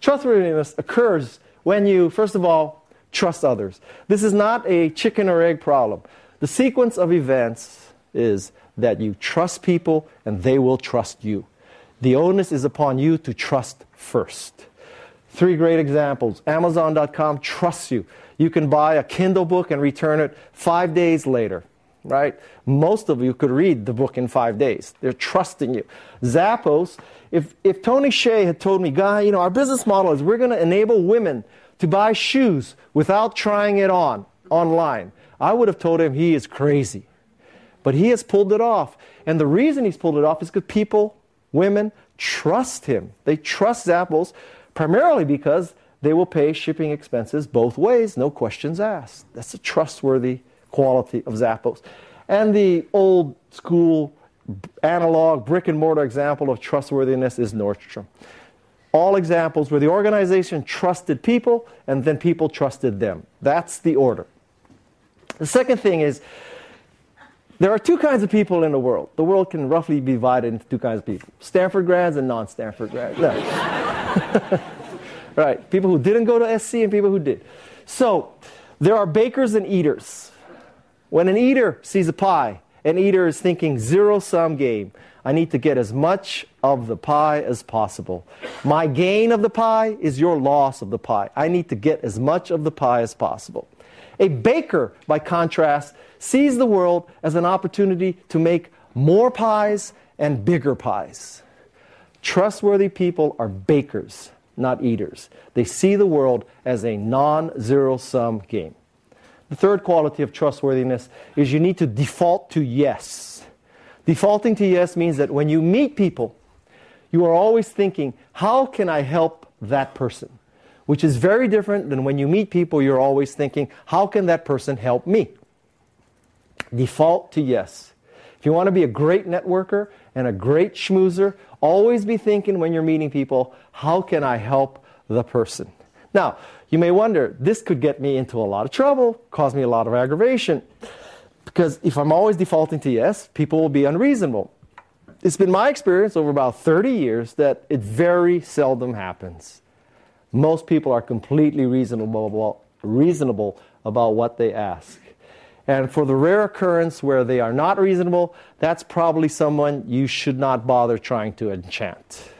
Trustworthiness occurs when you, first of all, trust others. This is not a chicken or egg problem. The sequence of events is that you trust people and they will trust you. The onus is upon you to trust first. Three great examples. Amazon.com trusts you. You can buy a Kindle book and return it five days later, right? Most of you could read the book in five days. They're trusting you. Zappos, if, if Tony Hsieh had told me, Guy, you know, our business model is we're going to enable women to buy shoes without trying it on online, I would have told him he is crazy. But he has pulled it off. And the reason he's pulled it off is because people, women, trust him. They trust Zappos primarily because they will pay shipping expenses both ways, no questions asked. That's a trustworthy quality of Zappos. And the old school analog brick and mortar example of trustworthiness is Nordstrom. All examples where the organization trusted people and then people trusted them. That's the order. The second thing is there are two kinds of people in the world. The world can roughly be divided into two kinds of people Stanford grads and non Stanford grads. No. right? People who didn't go to SC and people who did. So, there are bakers and eaters. When an eater sees a pie, an eater is thinking zero sum game. I need to get as much of the pie as possible. My gain of the pie is your loss of the pie. I need to get as much of the pie as possible. A baker, by contrast, sees the world as an opportunity to make more pies and bigger pies. Trustworthy people are bakers not eaters. They see the world as a non zero sum game. The third quality of trustworthiness is you need to default to yes. Defaulting to yes means that when you meet people, you are always thinking, how can I help that person? Which is very different than when you meet people, you're always thinking, how can that person help me? Default to yes. If you want to be a great networker and a great schmoozer, always be thinking when you're meeting people, how can I help the person? Now, you may wonder, this could get me into a lot of trouble, cause me a lot of aggravation. Because if I'm always defaulting to yes, people will be unreasonable. It's been my experience over about 30 years that it very seldom happens. Most people are completely reasonable, reasonable about what they ask. And for the rare occurrence where they are not reasonable, that's probably someone you should not bother trying to enchant.